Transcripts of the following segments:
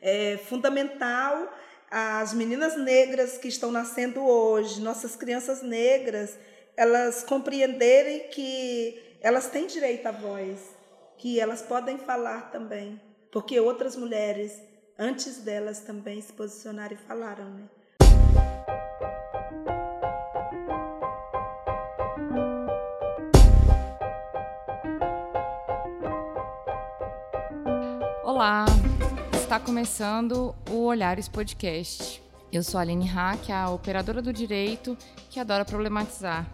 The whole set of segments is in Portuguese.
É fundamental as meninas negras que estão nascendo hoje, nossas crianças negras, elas compreenderem que elas têm direito à voz, que elas podem falar também, porque outras mulheres antes delas também se posicionaram e falaram, né? Olá, está começando o Olhares Podcast. Eu sou a Aline Hack, a operadora do direito que adora problematizar.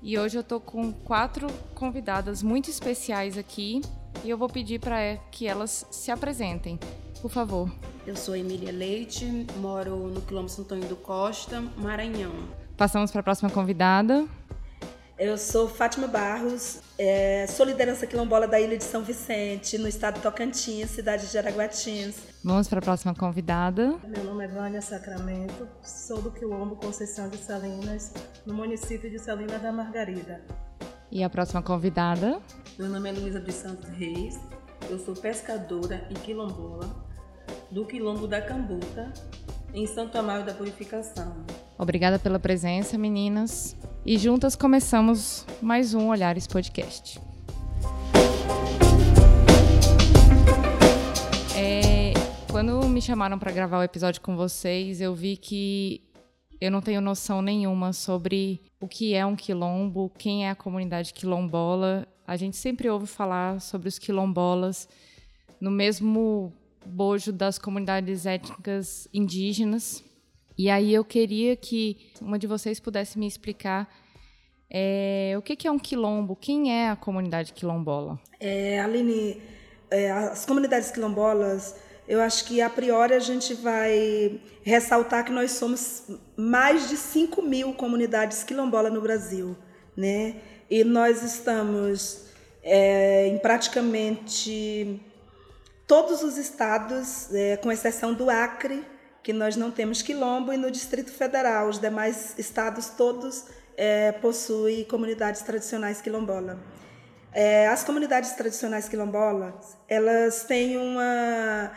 E hoje eu estou com quatro convidadas muito especiais aqui e eu vou pedir para que elas se apresentem. Por favor. Eu sou Emília Leite, moro no quilômetro Santo Antônio do Costa, Maranhão. Passamos para a próxima convidada. Eu sou Fátima Barros, é, sou liderança quilombola da Ilha de São Vicente, no estado de Tocantins, cidade de Araguatins. Vamos para a próxima convidada. Meu nome é Vânia Sacramento, sou do Quilombo Conceição de Salinas, no município de Salinas da Margarida. E a próxima convidada? Meu nome é Luísa de Santos Reis, eu sou pescadora e quilombola do Quilombo da Cambuta, em Santo Amaro da Purificação. Obrigada pela presença, meninas. E juntas começamos mais um Olhares Podcast. É, quando me chamaram para gravar o episódio com vocês, eu vi que eu não tenho noção nenhuma sobre o que é um quilombo, quem é a comunidade quilombola. A gente sempre ouve falar sobre os quilombolas no mesmo bojo das comunidades étnicas indígenas. E aí eu queria que uma de vocês pudesse me explicar é, o que, que, é um quilombo, quem é a comunidade quilombola? É, Aline, é, as comunidades quilombolas, eu acho que a priori a gente vai ressaltar que nós somos mais de 5 mil comunidades quilombolas no Brasil, né? E nós estamos é, em praticamente todos os estados, é, com exceção do Acre, que nós não temos quilombo, e no Distrito Federal, os demais estados todos é, possuem comunidades tradicionais quilombola. É, as comunidades tradicionais quilombolas, elas têm uma,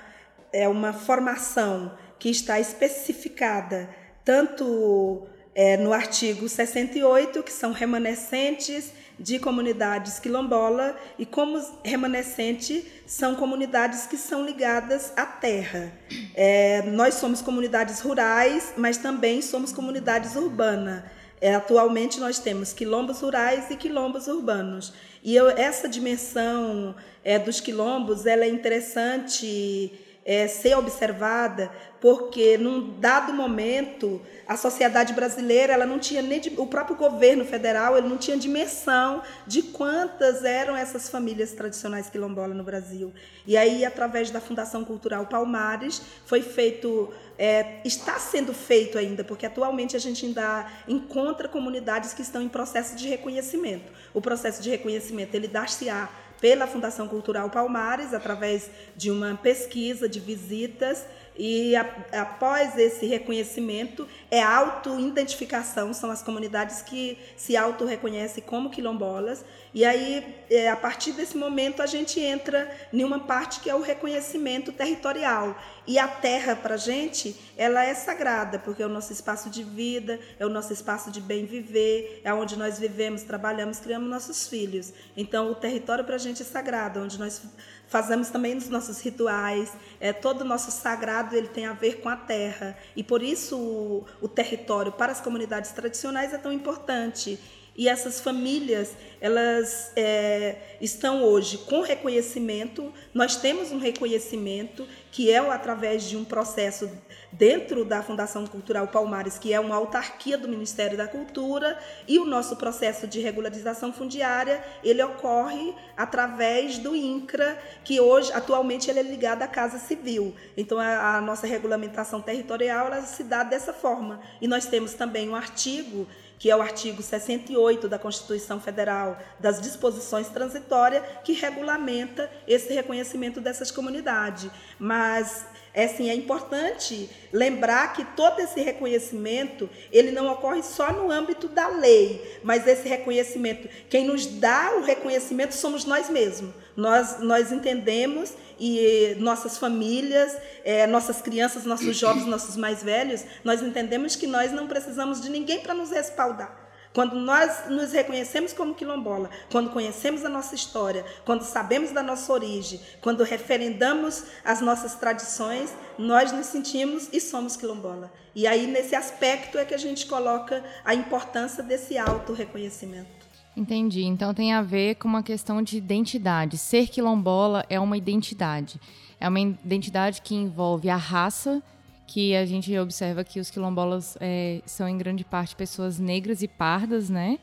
é, uma formação que está especificada tanto é, no artigo 68, que são remanescentes de comunidades quilombola e como remanescente são comunidades que são ligadas à terra. É, nós somos comunidades rurais, mas também somos comunidades urbanas. É, atualmente nós temos quilombos rurais e quilombos urbanos. E eu, essa dimensão é, dos quilombos ela é interessante é, ser observada, porque num dado momento a sociedade brasileira ela não tinha nem o próprio governo federal ele não tinha dimensão de quantas eram essas famílias tradicionais quilombolas no Brasil. E aí através da Fundação Cultural Palmares foi feito é, está sendo feito ainda, porque atualmente a gente ainda encontra comunidades que estão em processo de reconhecimento. O processo de reconhecimento ele dá-se-á pela Fundação Cultural Palmares, através de uma pesquisa de visitas e a, após esse reconhecimento, é auto-identificação, são as comunidades que se auto-reconhecem como quilombolas. E aí, é, a partir desse momento, a gente entra em uma parte que é o reconhecimento territorial. E a terra, para a gente, ela é sagrada, porque é o nosso espaço de vida, é o nosso espaço de bem viver, é onde nós vivemos, trabalhamos, criamos nossos filhos. Então, o território para a gente é sagrado, onde nós fazemos também nos nossos rituais. É, todo o nosso sagrado ele tem a ver com a terra. E por isso o, o território para as comunidades tradicionais é tão importante. E essas famílias, elas é, estão hoje com reconhecimento. Nós temos um reconhecimento que é através de um processo dentro da Fundação Cultural Palmares, que é uma autarquia do Ministério da Cultura, e o nosso processo de regularização fundiária, ele ocorre através do INCRA, que hoje, atualmente, ele é ligado à Casa Civil. Então, a, a nossa regulamentação territorial, ela se dá dessa forma. E nós temos também um artigo que é o artigo 68 da Constituição Federal, das disposições transitórias, que regulamenta esse reconhecimento dessas comunidades. Mas é, assim, é importante lembrar que todo esse reconhecimento, ele não ocorre só no âmbito da lei, mas esse reconhecimento, quem nos dá o reconhecimento somos nós mesmos. Nós, nós entendemos e nossas famílias, é, nossas crianças, nossos jovens, nossos mais velhos, nós entendemos que nós não precisamos de ninguém para nos respaldar. Quando nós nos reconhecemos como quilombola, quando conhecemos a nossa história, quando sabemos da nossa origem, quando referendamos as nossas tradições, nós nos sentimos e somos quilombola. E aí, nesse aspecto, é que a gente coloca a importância desse auto-reconhecimento. Entendi. Então tem a ver com uma questão de identidade. Ser quilombola é uma identidade. É uma identidade que envolve a raça, que a gente observa que os quilombolas é, são em grande parte pessoas negras e pardas, né?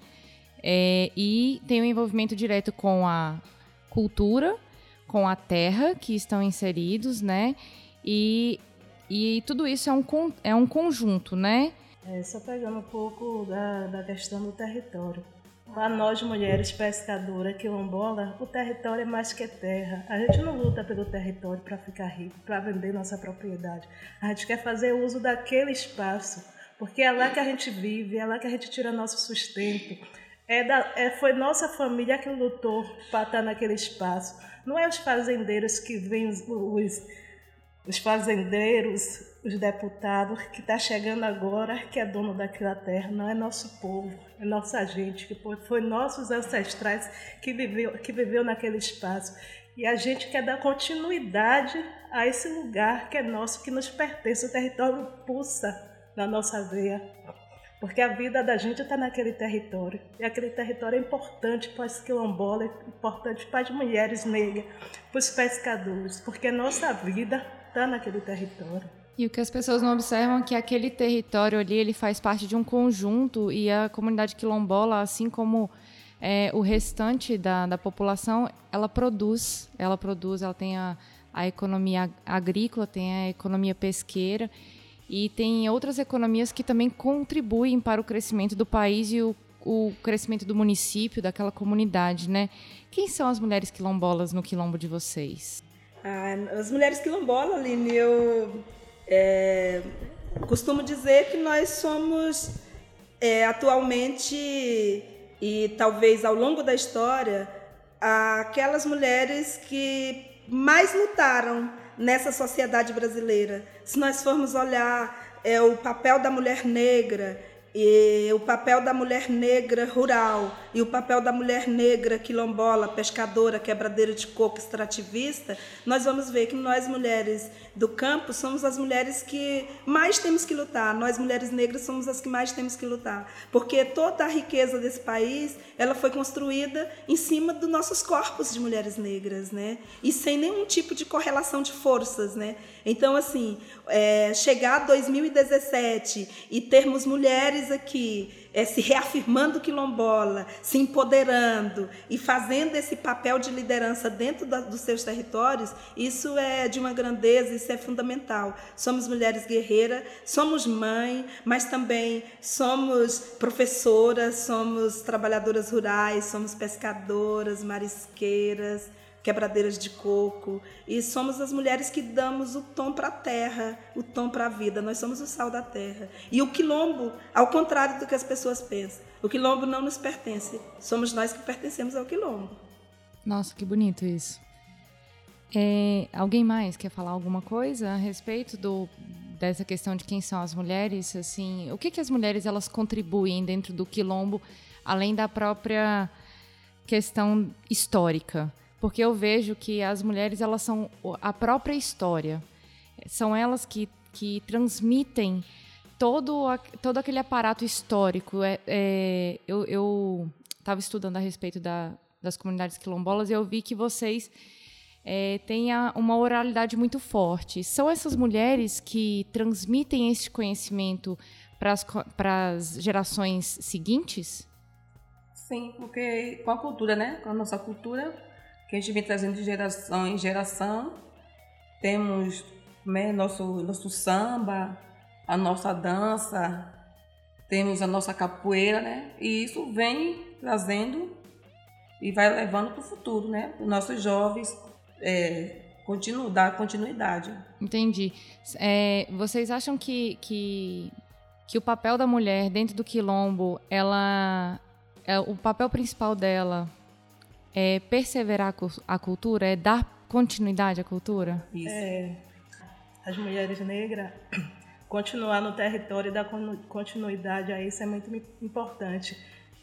É, e tem um envolvimento direto com a cultura, com a terra que estão inseridos, né? E, e tudo isso é um, é um conjunto, né? É, só pegando um pouco da, da questão do território. Para nós, mulheres pescadoras, quilombola, o território é mais que terra. A gente não luta pelo território para ficar rico, para vender nossa propriedade. A gente quer fazer uso daquele espaço, porque é lá que a gente vive, é lá que a gente tira nosso sustento. É da, é, foi nossa família que lutou para estar naquele espaço. Não é os fazendeiros que vêm, os, os fazendeiros, os deputados que está chegando agora, que é dono daquela terra, não é nosso povo, é nossa gente, que foi nossos ancestrais que viveu, que viveu naquele espaço. E a gente quer dar continuidade a esse lugar que é nosso, que nos pertence, o território pulsa na nossa veia. Porque a vida da gente está naquele território. E aquele território é importante para os quilombolas, é importante para as mulheres negras, para os pescadores, porque a nossa vida está naquele território. E o que as pessoas não observam é que aquele território ali ele faz parte de um conjunto e a comunidade quilombola, assim como é, o restante da, da população, ela produz, ela produz, ela tem a, a economia agrícola, tem a economia pesqueira e tem outras economias que também contribuem para o crescimento do país e o, o crescimento do município, daquela comunidade, né? Quem são as mulheres quilombolas no quilombo de vocês? Ah, as mulheres quilombolas, Aline, eu é, costumo dizer que nós somos é, atualmente e talvez ao longo da história aquelas mulheres que mais lutaram nessa sociedade brasileira. Se nós formos olhar é, o papel da mulher negra e o papel da mulher negra rural e o papel da mulher negra quilombola, pescadora, quebradeira de coco, extrativista, nós vamos ver que nós mulheres do campo somos as mulheres que mais temos que lutar. Nós mulheres negras somos as que mais temos que lutar, porque toda a riqueza desse país, ela foi construída em cima dos nossos corpos de mulheres negras, né? E sem nenhum tipo de correlação de forças, né? Então, assim, é, chegar a 2017 e termos mulheres aqui é, se reafirmando quilombola, se empoderando e fazendo esse papel de liderança dentro da, dos seus territórios, isso é de uma grandeza, isso é fundamental. Somos mulheres guerreiras, somos mãe, mas também somos professoras, somos trabalhadoras rurais, somos pescadoras, marisqueiras quebradeiras de coco, e somos as mulheres que damos o tom para a terra, o tom para a vida. Nós somos o sal da terra. E o quilombo, ao contrário do que as pessoas pensam, o quilombo não nos pertence. Somos nós que pertencemos ao quilombo. Nossa, que bonito isso. É, alguém mais quer falar alguma coisa a respeito do, dessa questão de quem são as mulheres? Assim, o que, que as mulheres elas contribuem dentro do quilombo, além da própria questão histórica? Porque eu vejo que as mulheres elas são a própria história, são elas que, que transmitem todo, todo aquele aparato histórico. É, é, eu estava estudando a respeito da, das comunidades quilombolas e eu vi que vocês é, têm a, uma oralidade muito forte. São essas mulheres que transmitem esse conhecimento para as gerações seguintes? Sim, porque com a cultura, né? Com a nossa cultura, que a gente vem trazendo de geração em geração. Temos né, nosso, nosso samba, a nossa dança, temos a nossa capoeira, né? E isso vem trazendo e vai levando para o futuro, né? Os nossos jovens é, continuo, dar continuidade. Entendi. É, vocês acham que, que, que o papel da mulher dentro do quilombo, ela, é, o papel principal dela é perseverar a cultura, é dar continuidade à cultura? Isso. É, as mulheres negras continuar no território e dar continuidade a isso é muito importante.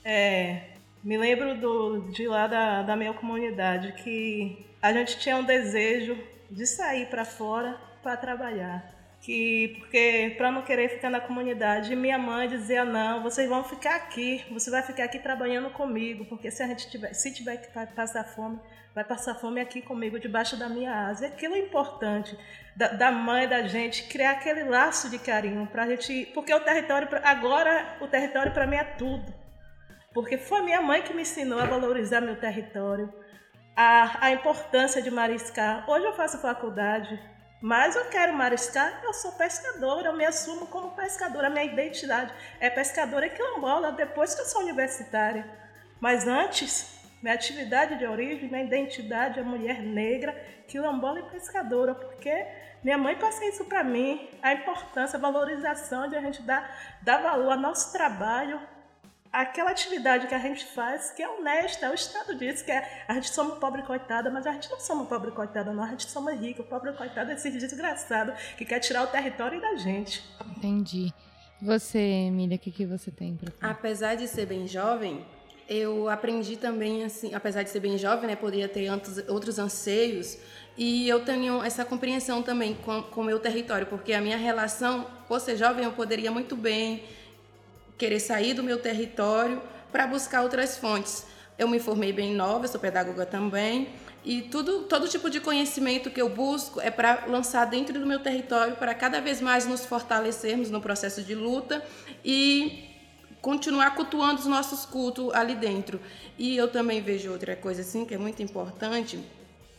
É, me lembro do, de lá da, da minha comunidade que a gente tinha um desejo de sair para fora para trabalhar. Que, porque para não querer ficar na comunidade, minha mãe dizia não, vocês vão ficar aqui, você vai ficar aqui trabalhando comigo, porque se a gente tiver, se tiver que passar fome, vai passar fome aqui comigo debaixo da minha asa. Aquilo é importante da, da mãe da gente criar aquele laço de carinho para gente, porque o território agora o território para mim é tudo, porque foi minha mãe que me ensinou a valorizar meu território a, a importância de mariscar. Hoje eu faço faculdade, mas eu quero mariscar, eu sou pescadora, eu me assumo como pescadora, a minha identidade é pescadora e quilombola, depois que eu sou universitária. Mas antes, minha atividade de origem, minha identidade é mulher negra, quilombola e pescadora, porque minha mãe passa isso para mim, a importância, a valorização de a gente dar, dar valor ao nosso trabalho, aquela atividade que a gente faz, que é honesta, o Estado diz que é, a gente somos pobre coitada, mas a gente não somos pobre coitada, não, a gente somos rico. Pobre coitada é esse desgraçado que quer tirar o território da gente. Entendi. Você, Emília, o que, que você tem para falar? Apesar de ser bem jovem, eu aprendi também, assim, apesar de ser bem jovem, né, poderia ter outros anseios, e eu tenho essa compreensão também com o meu território, porque a minha relação, por ser jovem, eu poderia muito bem querer sair do meu território para buscar outras fontes. Eu me formei bem nova, sou pedagoga também, e tudo, todo tipo de conhecimento que eu busco é para lançar dentro do meu território, para cada vez mais nos fortalecermos no processo de luta e continuar cultuando os nossos cultos ali dentro. E eu também vejo outra coisa assim que é muito importante,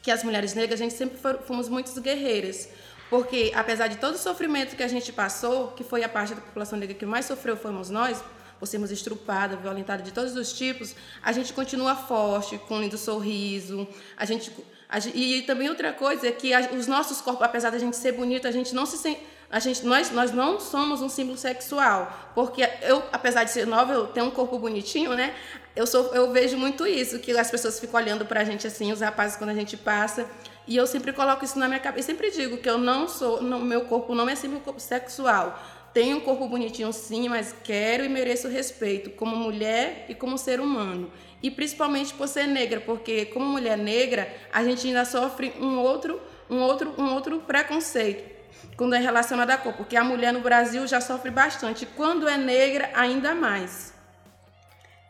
que as mulheres negras a gente sempre fomos muito guerreiras. Porque, apesar de todo o sofrimento que a gente passou, que foi a parte da população negra que mais sofreu fomos nós, por sermos estrupada, violentada de todos os tipos, a gente continua forte, com um lindo sorriso. A gente, a, e também outra coisa é que a, os nossos corpos, apesar de a gente ser bonito, a gente não se sente a gente, nós, nós não somos um símbolo sexual, porque eu, apesar de ser nova, eu tenho um corpo bonitinho, né? Eu, sou, eu vejo muito isso, que as pessoas ficam olhando pra gente assim, os rapazes quando a gente passa, e eu sempre coloco isso na minha cabeça, eu sempre digo que eu não sou, não, meu corpo não é símbolo sexual. Tenho um corpo bonitinho sim, mas quero e mereço respeito como mulher e como ser humano. E principalmente por ser negra, porque como mulher negra, a gente ainda sofre um outro, um outro, um outro preconceito quando é relacionada à cor, porque a mulher no Brasil já sofre bastante, quando é negra, ainda mais.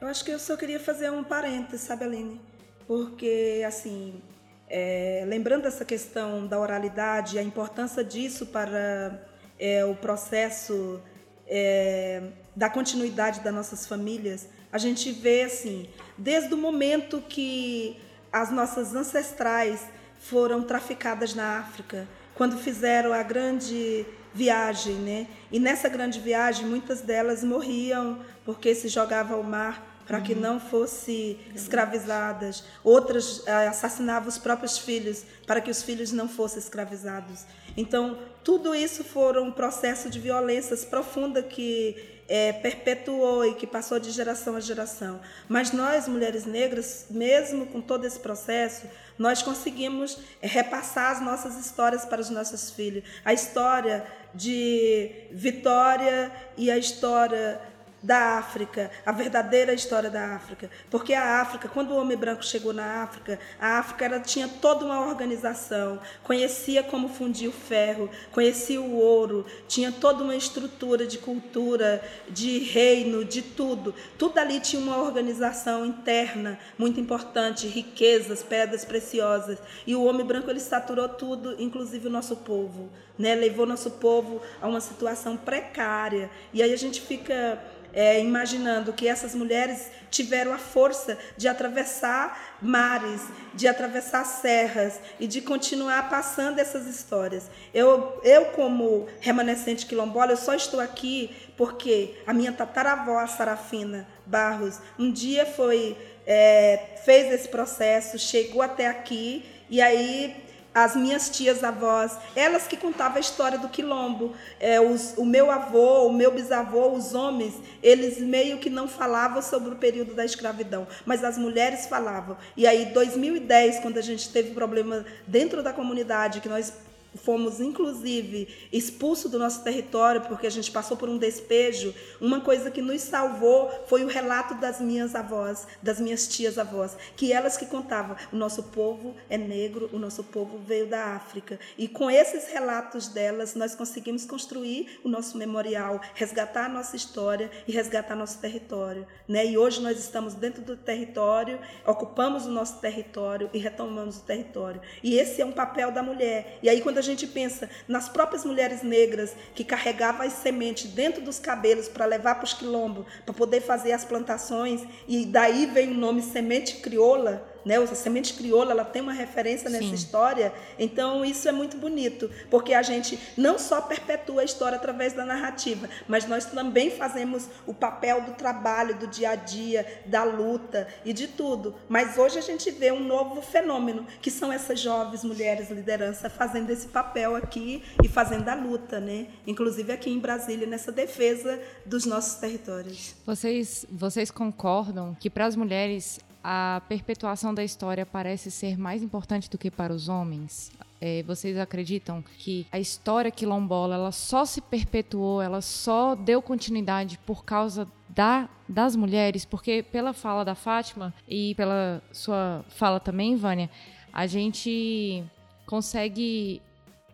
Eu acho que eu só queria fazer um parênteses, sabe, Aline? Porque, assim, é, lembrando essa questão da oralidade, a importância disso para é, o processo é, da continuidade das nossas famílias, a gente vê, assim, desde o momento que as nossas ancestrais foram traficadas na África, quando fizeram a grande viagem, né? E nessa grande viagem, muitas delas morriam porque se jogavam ao mar para que uhum. não fossem escravizadas. Outras eh, assassinavam os próprios filhos para que os filhos não fossem escravizados. Então, tudo isso foram um processo de violências profunda que é, perpetuou e que passou de geração a geração. Mas nós, mulheres negras, mesmo com todo esse processo, nós conseguimos é, repassar as nossas histórias para os nossos filhos. A história de Vitória e a história da África, a verdadeira história da África. Porque a África, quando o homem branco chegou na África, a África ela tinha toda uma organização, conhecia como fundir o ferro, conhecia o ouro, tinha toda uma estrutura de cultura, de reino, de tudo. Tudo ali tinha uma organização interna muito importante, riquezas, pedras preciosas. E o homem branco ele saturou tudo, inclusive o nosso povo, né? Levou nosso povo a uma situação precária. E aí a gente fica é, imaginando que essas mulheres tiveram a força de atravessar mares, de atravessar serras e de continuar passando essas histórias. Eu, eu como remanescente quilombola, eu só estou aqui porque a minha tataravó, a Sarafina Barros, um dia foi é, fez esse processo, chegou até aqui e aí as minhas tias avós, elas que contavam a história do quilombo. É, os, o meu avô, o meu bisavô, os homens, eles meio que não falavam sobre o período da escravidão, mas as mulheres falavam. E aí, 2010, quando a gente teve problema dentro da comunidade, que nós fomos inclusive expulsos do nosso território porque a gente passou por um despejo, uma coisa que nos salvou foi o relato das minhas avós, das minhas tias avós, que elas que contavam, o nosso povo é negro, o nosso povo veio da África. E com esses relatos delas, nós conseguimos construir o nosso memorial, resgatar a nossa história e resgatar nosso território, né? E hoje nós estamos dentro do território, ocupamos o nosso território e retomamos o território. E esse é um papel da mulher. E aí quando a gente pensa nas próprias mulheres negras que carregavam as sementes dentro dos cabelos para levar para os quilombos, para poder fazer as plantações, e daí vem o nome semente crioula, né? A semente crioula, ela tem uma referência nessa Sim. história. Então, isso é muito bonito, porque a gente não só perpetua a história através da narrativa, mas nós também fazemos o papel do trabalho, do dia a dia, da luta e de tudo. Mas hoje a gente vê um novo fenômeno, que são essas jovens mulheres liderança fazendo esse papel aqui e fazendo a luta, né? Inclusive aqui em Brasília, nessa defesa dos nossos territórios. Vocês, vocês concordam que para as mulheres a perpetuação da história parece ser mais importante do que para os homens? É, vocês acreditam que a história quilombola ela só se perpetuou, ela só deu continuidade por causa da, das mulheres? Porque pela fala da Fátima e pela sua fala também, Vânia, a gente consegue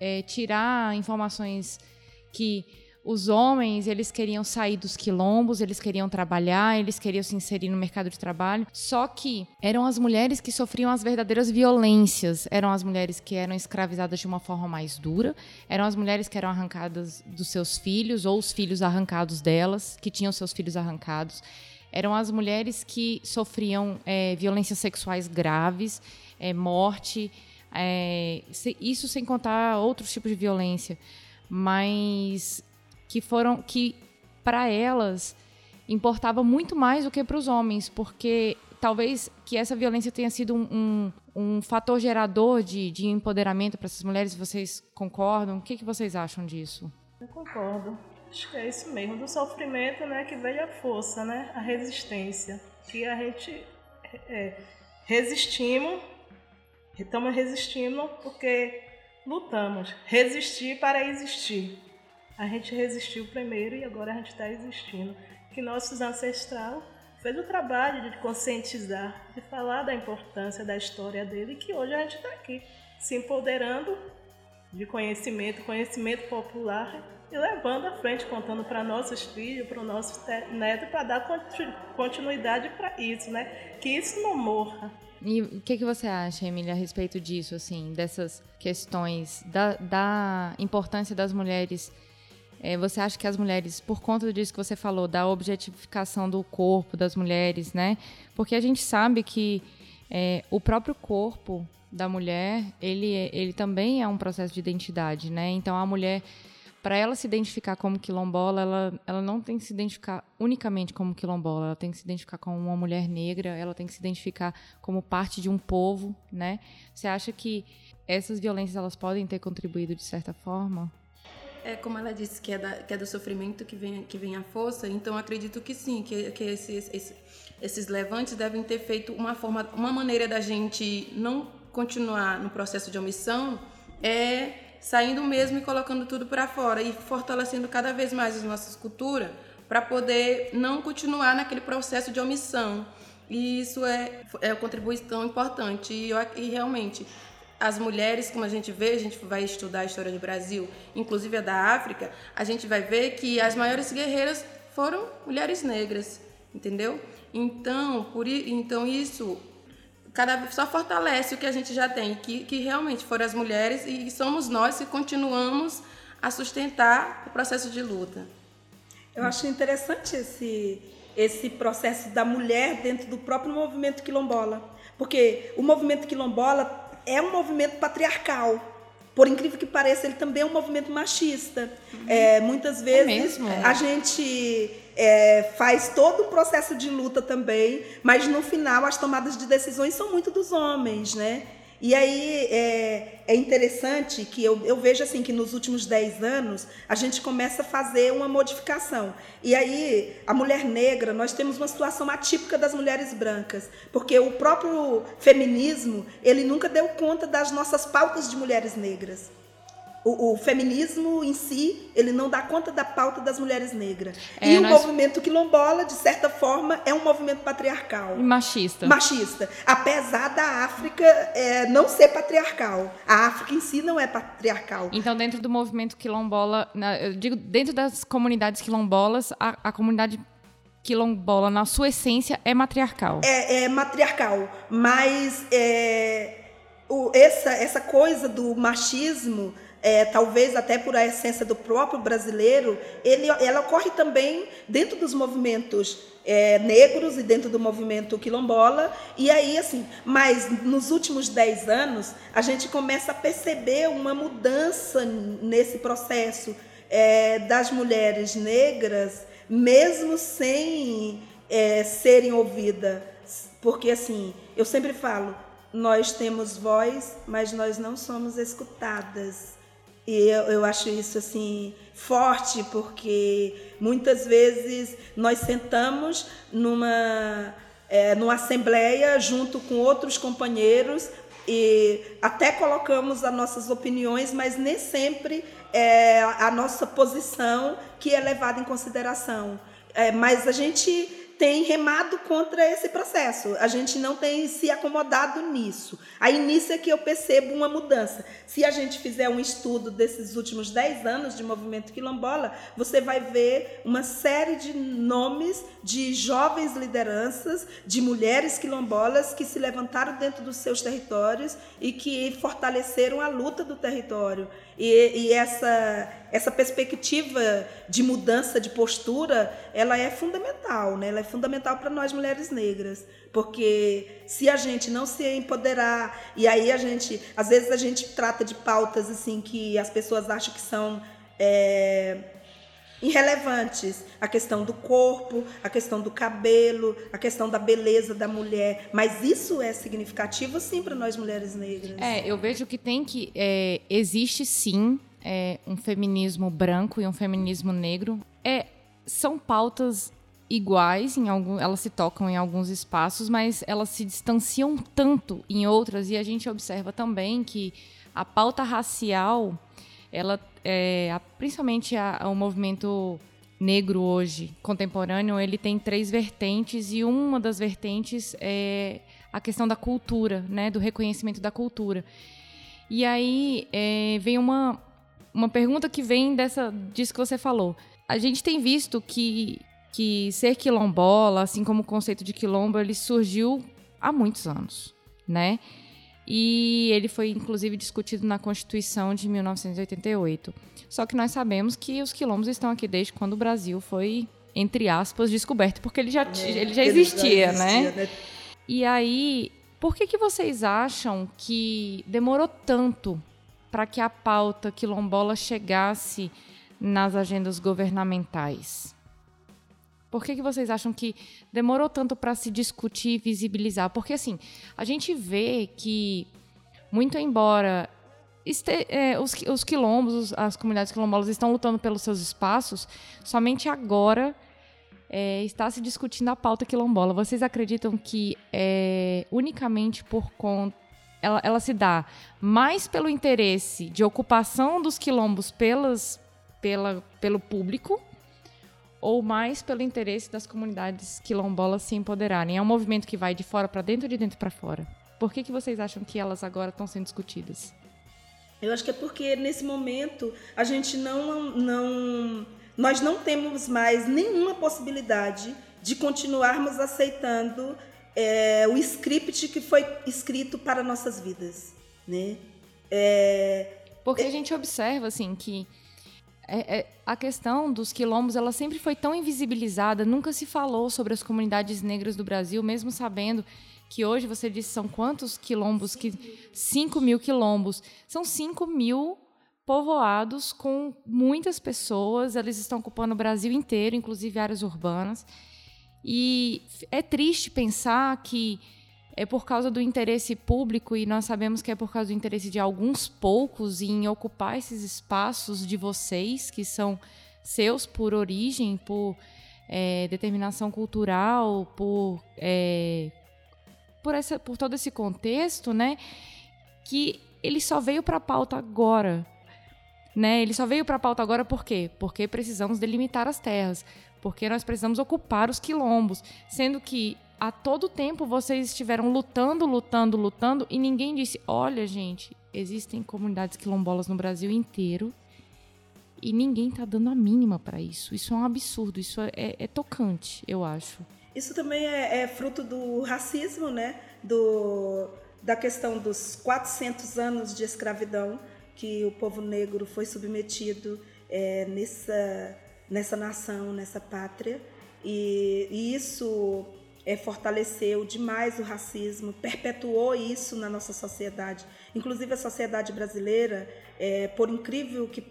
é, tirar informações que os homens, eles queriam sair dos quilombos, eles queriam trabalhar, eles queriam se inserir no mercado de trabalho. Só que eram as mulheres que sofriam as verdadeiras violências. Eram as mulheres que eram escravizadas de uma forma mais dura, eram as mulheres que eram arrancadas dos seus filhos ou os filhos arrancados delas, que tinham seus filhos arrancados. Eram as mulheres que sofriam é, violências sexuais graves, é, morte, é, isso sem contar outros tipos de violência. Mas que foram que para elas importava muito mais do que para os homens, porque talvez que essa violência tenha sido um, um, um fator gerador de, de empoderamento para essas mulheres. Vocês concordam? O que, que vocês acham disso? Eu concordo. Acho que é isso mesmo. Do sofrimento, né, que veio a força, né, a resistência, que a gente é, resistimos, estamos resistindo porque lutamos. Resistir para existir. A gente resistiu primeiro e agora a gente está existindo. Que nossos ancestrais fez o trabalho de conscientizar, de falar da importância da história dele, e que hoje a gente está aqui se empoderando de conhecimento, conhecimento popular e levando à frente, contando para nossos filhos, para o nosso neto, para dar continuidade para isso, né? Que isso não morra. E o que, que você acha, Emília, a respeito disso, assim, dessas questões, da, da importância das mulheres é, você acha que as mulheres, por conta disso que você falou, da objetificação do corpo das mulheres, né? Porque a gente sabe que é, o próprio corpo da mulher, ele, ele também é um processo de identidade, né? Então a mulher, para ela se identificar como quilombola, ela, ela não tem que se identificar unicamente como quilombola, ela tem que se identificar como uma mulher negra, ela tem que se identificar como parte de um povo, né? Você acha que essas violências elas podem ter contribuído de certa forma? É, como ela disse que é, da, que é do sofrimento que vem, que vem a força, então acredito que sim, que, que esses, esses, esses levantes devem ter feito uma forma, uma maneira da gente não continuar no processo de omissão é saindo mesmo e colocando tudo para fora e fortalecendo cada vez mais as nossas culturas para poder não continuar naquele processo de omissão. E isso é, é uma contribuição importante. E, eu, e realmente, as mulheres, como a gente vê, a gente vai estudar a história do Brasil, inclusive a da África, a gente vai ver que as maiores guerreiras foram mulheres negras, entendeu? Então, por então isso cada só fortalece o que a gente já tem, que, que realmente foram as mulheres e somos nós que continuamos a sustentar o processo de luta. Eu acho interessante esse esse processo da mulher dentro do próprio movimento quilombola, porque o movimento quilombola é um movimento patriarcal. Por incrível que pareça, ele também é um movimento machista. Uhum. É, muitas é vezes é a gente é, faz todo um processo de luta também, mas no final as tomadas de decisões são muito dos homens, né? E aí é, é interessante que eu, eu, vejo assim que nos últimos 10 anos a gente começa a fazer uma modificação. E aí a mulher negra, nós temos uma situação atípica das mulheres brancas, porque o próprio feminismo, ele nunca deu conta das nossas pautas de mulheres negras o, o, feminismo em si, ele não dá conta da pauta das mulheres negras. É, e nós... o movimento quilombola, de certa forma, é um movimento patriarcal. E machista. Machista. Apesar da África é, não ser patriarcal. A África em si não é patriarcal. Então, dentro do movimento quilombola, eu digo, dentro das comunidades quilombolas, a, a comunidade quilombola, na sua essência, é matriarcal. É, é matriarcal. Mas é, o, essa, essa coisa do machismo é, talvez até por a essência do próprio brasileiro, ele, ela ocorre também dentro dos movimentos é, negros e dentro do movimento quilombola. E aí, assim, mas nos últimos dez anos, a gente começa a perceber uma mudança nesse processo é, das mulheres negras, mesmo sem é, serem ouvidas. Porque, assim, eu sempre falo, nós temos voz, mas nós não somos escutadas. E eu, eu acho isso assim forte, porque muitas vezes nós sentamos numa, é, numa assembleia junto com outros companheiros e até colocamos as nossas opiniões, mas nem sempre é a nossa posição que é levada em consideração. É, mas a gente tem remado contra esse processo. A gente não tem se acomodado nisso. Aí nisso é que eu percebo uma mudança. Se a gente fizer um estudo desses últimos 10 anos de movimento quilombola, você vai ver uma série de nomes de jovens lideranças, de mulheres quilombolas que se levantaram dentro dos seus territórios e que fortaleceram a luta do território. E, e, essa, essa perspectiva de mudança de postura, ela é fundamental, né? Ela é fundamental para nós mulheres negras, porque se a gente não se empoderar e aí a gente, às vezes a gente trata de pautas assim que as pessoas acham que são é, irrelevantes. A questão do corpo, a questão do cabelo, a questão da beleza da mulher. Mas isso é significativo, sim, para nós mulheres negras. É, eu vejo que tem que. É, existe sim é, um feminismo branco e um feminismo negro. É, são pautas iguais em algum, elas se tocam em alguns espaços, mas elas se distanciam tanto em outras e a gente observa também que a pauta racial ela é, principalmente a, o movimento negro hoje, contemporâneo, ele tem três vertentes e uma das vertentes é a questão da cultura, né, do reconhecimento da cultura. E aí é, vem uma, uma pergunta que vem dessa, disso que você falou. A gente tem visto que, que ser quilombola, assim como o conceito de quilombo, ele surgiu há muitos anos, né? e ele foi inclusive discutido na Constituição de 1988. Só que nós sabemos que os quilombos estão aqui desde quando o Brasil foi, entre aspas, descoberto, porque ele já, é, ele já existia, ele já existia né? né? E aí, por que, que vocês acham que demorou tanto para que a pauta quilombola chegasse nas agendas governamentais? Por que, que vocês acham que demorou tanto para se discutir e visibilizar? Porque, assim, a gente vê que, muito embora este, é, os, os quilombos, as comunidades quilombolas estão lutando pelos seus espaços, somente agora é, está se discutindo a pauta quilombola. Vocês acreditam que é, unicamente por conta. Ela, ela se dá mais pelo interesse de ocupação dos quilombos pelas, pela, pelo público ou mais pelo interesse das comunidades quilombolas se empoderarem? É um movimento que vai de fora para dentro ou de dentro para fora? Por que, que vocês acham que elas agora estão sendo discutidas? Eu acho que é porque nesse momento a gente não, não nós não temos mais nenhuma possibilidade de continuarmos aceitando é, o script que foi escrito para nossas vidas, né? É, porque a gente observa assim que é, é, a questão dos quilombos ela sempre foi tão invisibilizada, nunca se falou sobre as comunidades negras do Brasil, mesmo sabendo que hoje você disse são quantos quilombos? que 5 mil quilombos. São 5 mil povoados com muitas pessoas, eles estão ocupando o Brasil inteiro, inclusive áreas urbanas. E é triste pensar que é por causa do interesse público e nós sabemos que é por causa do interesse de alguns poucos em ocupar esses espaços de vocês que são seus por origem, por é, determinação cultural, por é, por, essa, por todo esse contexto, né? Que ele só veio para a pauta agora. Né? Ele só veio para a pauta agora por quê? Porque precisamos delimitar as terras, porque nós precisamos ocupar os quilombos, sendo que a todo tempo vocês estiveram lutando, lutando, lutando e ninguém disse: olha, gente, existem comunidades quilombolas no Brasil inteiro e ninguém está dando a mínima para isso. Isso é um absurdo, isso é, é, é tocante, eu acho. Isso também é, é, fruto do racismo, né? Do, da questão dos 400 anos de escravidão que o povo negro foi submetido é, nessa, nessa nação, nessa pátria. E, e isso é, fortaleceu demais o racismo, perpetuou isso na nossa sociedade. Inclusive a sociedade brasileira, é, por incrível que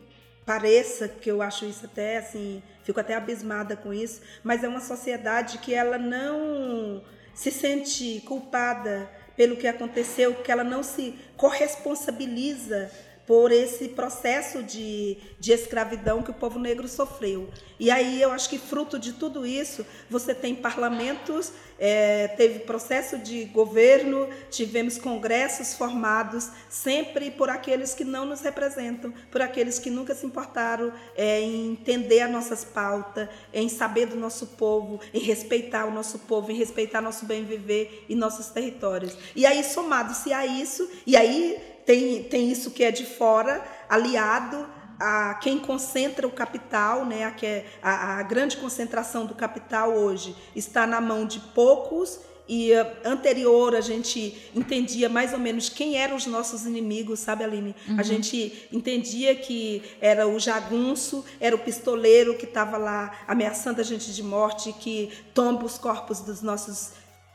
pareça, que eu acho isso até assim, fico até abismada com isso, mas é uma sociedade que ela não se sente culpada pelo que aconteceu, que ela não se corresponsabiliza por esse processo de, de escravidão que o povo negro sofreu. E aí eu acho que fruto de tudo isso, você tem parlamentos, é, teve processo de governo, tivemos congressos formados sempre por aqueles que não nos representam, por aqueles que nunca se importaram é, em entender as nossas pautas, em saber do nosso povo, em respeitar o nosso povo, em respeitar nosso bem viver e nossos territórios. E aí somado-se a isso, e aí tem, tem isso que é de fora, aliado a quem concentra o capital, né, a, que é, a, a grande concentração do capital hoje está na mão de poucos e uh, anterior a gente entendia mais ou menos quem eram os nossos inimigos, sabe, Aline? Uhum. A gente entendia que era o jagunço, era o pistoleiro que estava lá ameaçando a gente de morte, que tomba os corpos dos nossos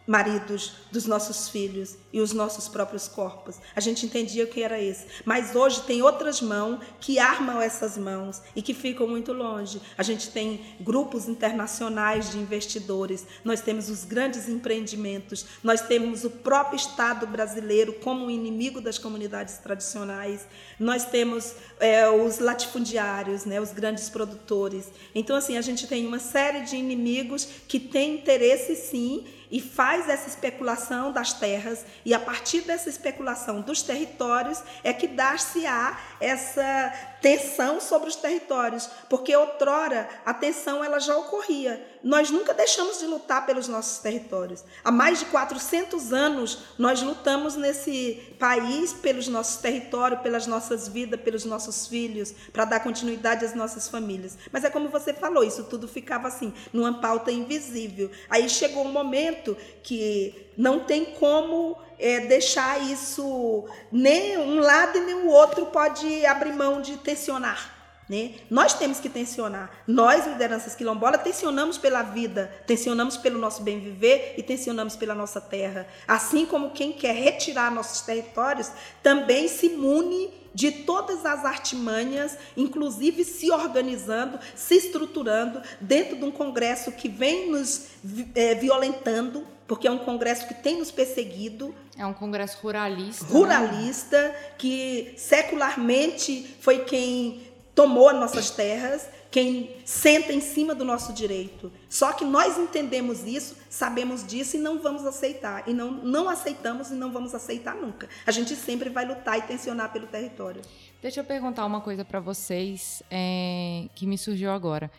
maridos dos nossos filhos e os nossos próprios corpos. A gente entendia que era esse. Mas hoje tem outras mãos que armam essas mãos e que ficam muito longe. A gente tem grupos internacionais de investidores, nós temos os grandes empreendimentos, nós temos o próprio Estado brasileiro como inimigo das comunidades tradicionais, nós temos é, os latifundiários, né, os grandes produtores. Então, assim, a gente tem uma série de inimigos que têm interesse, sim, e faz essa especulação das terras e a partir dessa especulação dos territórios é que dá-se-á essa tensão sobre os territórios, porque outrora a tensão ela já ocorria. Nós nunca deixamos de lutar pelos nossos territórios. Há mais de 400 anos nós lutamos nesse país pelos nossos territórios, pelas nossas vidas, pelos nossos filhos, para dar continuidade às nossas famílias. Mas é como você falou, isso tudo ficava assim, numa pauta invisível. Aí chegou um momento que não tem como é, deixar isso, nem um lado e nem o outro pode abrir mão de tensionar. Né? Nós temos que tensionar. Nós, lideranças quilombolas, tensionamos pela vida, tensionamos pelo nosso bem viver e tensionamos pela nossa terra. Assim como quem quer retirar nossos territórios também se mune de todas as artimanhas, inclusive se organizando, se estruturando dentro de um congresso que vem nos é, violentando, porque é um congresso que tem nos perseguido. É um congresso ruralista. Né? Ruralista, né? que secularmente foi quem tomou as nossas terras, quem senta em cima do nosso direito. Só que nós entendemos isso, sabemos disso e não vamos aceitar. E não, não aceitamos e não vamos aceitar nunca. A gente sempre vai lutar e tensionar pelo território. Deixa eu perguntar uma coisa para vocês é, que me surgiu agora.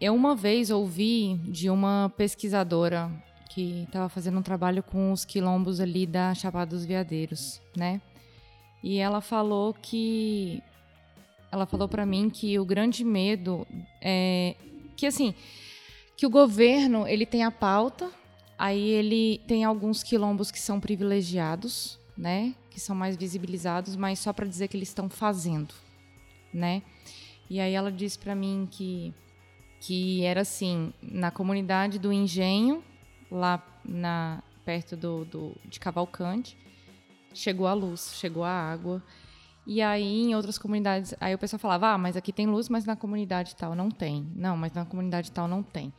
Eu uma vez ouvi de uma pesquisadora que estava fazendo um trabalho com os quilombos ali da Chapada dos Veadeiros, né? E ela falou que ela falou para mim que o grande medo é que assim, que o governo, ele tem a pauta, aí ele tem alguns quilombos que são privilegiados, né? Que são mais visibilizados, mas só para dizer que eles estão fazendo, né? E aí ela disse para mim que que era assim, na comunidade do Engenho, lá na perto do, do de Cavalcante, chegou a luz, chegou a água. E aí, em outras comunidades, aí o pessoal falava, ah, mas aqui tem luz, mas na comunidade tal não tem. Não, mas na comunidade tal não tem.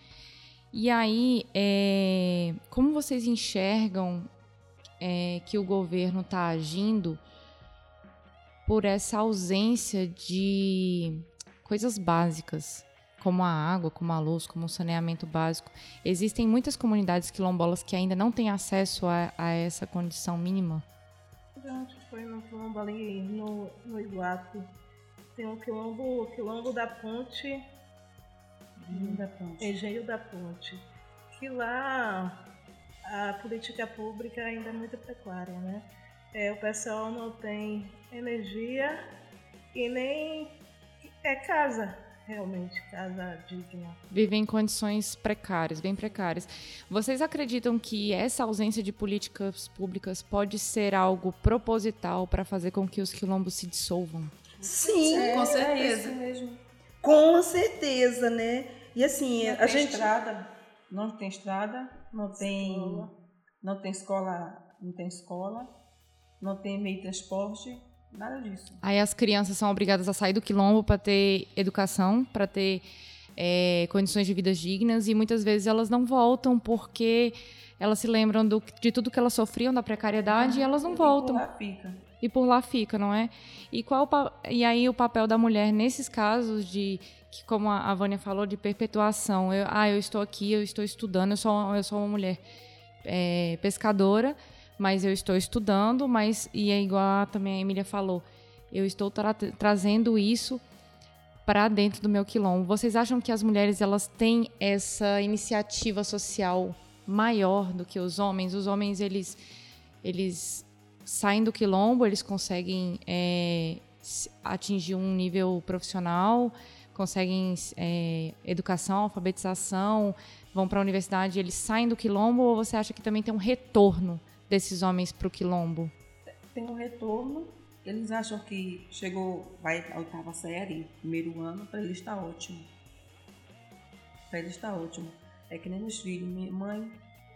E aí, é, como vocês enxergam é, que o governo está agindo por essa ausência de coisas básicas, como a água, como a luz, como o saneamento básico. Existem muitas comunidades quilombolas que ainda não têm acesso a, a essa condição mínima. Acho que foi no quilombo ali no, no Iguape. Tem um quilombo, quilombo da Ponte. Engenho da Ponte. Engenho da Ponte. Que lá a política pública ainda é muito precária, né? É, o pessoal não tem energia e nem é casa, realmente, casa digna. Vivem em condições precárias, bem precárias. Vocês acreditam que essa ausência de políticas públicas pode ser algo proposital para fazer com que os quilombos se dissolvam? Sim, É, com É certeza. isso mesmo. com certeza, né? E assim, Não a tem gente. estrada, não tem estrada, não tem, Escola. não tem escola, não tem escola, não tem meio de transporte, nada disso. Aí as crianças são obrigadas a sair do quilombo para ter educação, para ter é, condições de vida dignas e muitas vezes elas não voltam porque elas se lembram do- de tudo que elas sofriam da precariedade e elas não E voltam. por lá fica. e por lá fica, não é? E qual e aí o papel da mulher nesses casos de que como a a Vânia falou de perpetuação, eu, ah, eu estou aqui, eu estou estudando, eu sou eu sou uma mulher é, pescadora, mas eu estou estudando, mas e é igual também a Emília falou, eu estou tra- trazendo isso para dentro do meu quilombo. Vocês acham que as mulheres elas têm essa iniciativa social maior do que os homens? Os homens eles eles saem do quilombo, eles conseguem é, atingir um nível profissional, conseguem é, educação, alfabetização, vão para a universidade, eles saem do quilombo ou você acha que também tem um retorno desses homens para o quilombo? Tem um retorno, eles acham que chegou, vai a oitava série, primeiro ano, para eles está ótimo. Para eles está ótimo. É que nem meus filhos, minha mãe,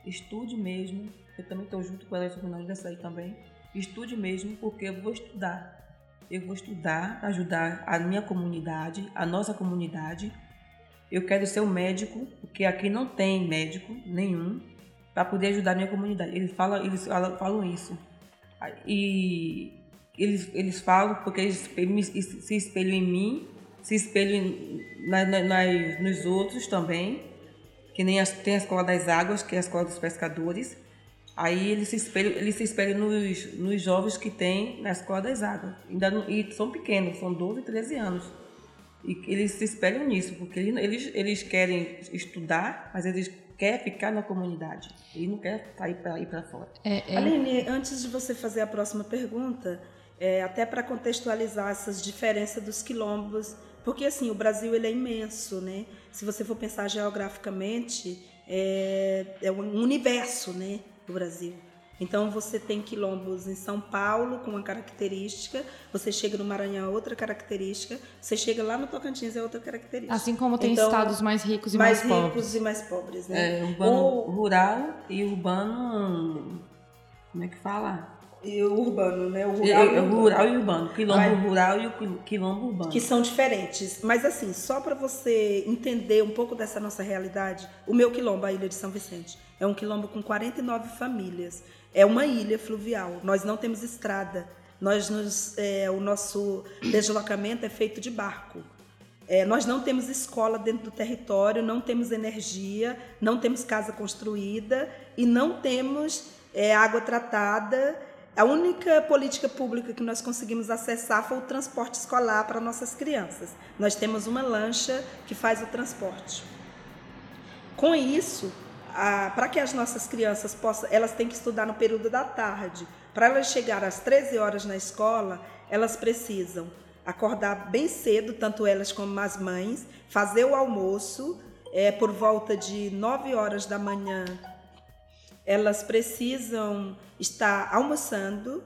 estude mesmo, eu também estou junto com ela na universidade também, estude mesmo porque eu vou estudar. Eu vou estudar, ajudar a minha comunidade, a nossa comunidade. Eu quero ser um médico, porque aqui não tem médico nenhum para poder ajudar a minha comunidade. Eles falam, eles falam, isso. E eles, eles falam porque eles se espelham em mim, se espelham na, na- nos outros também, que nem as, tem a escola das águas, que é a escola dos pescadores. Aí eles se espelham, eles se espelham nos, nos jovens que tem na escola das águas. Ainda não- e são pequenos, são 12, 13 anos. E eles se espelham nisso, porque eles, eles querem estudar, mas eles querem ficar na comunidade. Eles não querem sair para ir para fora. É, é- Aline, antes de você fazer a próxima pergunta, é, até para contextualizar essas diferenças dos quilombos, porque assim, o Brasil ele é imenso, né? Se você for pensar geograficamente, é, é um universo, né? O Brasil. Então você tem quilombos em São Paulo com uma característica, você chega no Maranhão é outra característica, você chega lá no Tocantins é outra característica. assim como tem Então, estados mais ricos e mais mais, ricos pobres. e mais pobres, né? É, urbano Ou- rural e urbano. Como é que fala? E o urbano, né? O rural, e o urbano. rural e urbano. Quilombo Vai. rural e o quil- quilombo urbano. que são diferentes. Mas assim, só para você entender um pouco dessa nossa realidade, o meu quilombo, a Ilha de São Vicente, é um quilombo com 49 famílias. É uma ilha fluvial. Nós não temos estrada. Nós nos, é, o nosso deslocamento é feito de barco. É, nós não temos escola dentro do território, não temos energia, não temos casa construída e não temos é, água tratada. A única política pública que nós conseguimos acessar foi o transporte escolar para nossas crianças. Nós temos uma lancha que faz o transporte. Com isso, para que as nossas crianças possam, elas têm que estudar no período da tarde. Para elas chegar às 13 horas na escola, elas precisam acordar bem cedo, tanto elas como as mães, fazer o almoço é, por volta de 9 horas da manhã. Elas precisam estar almoçando.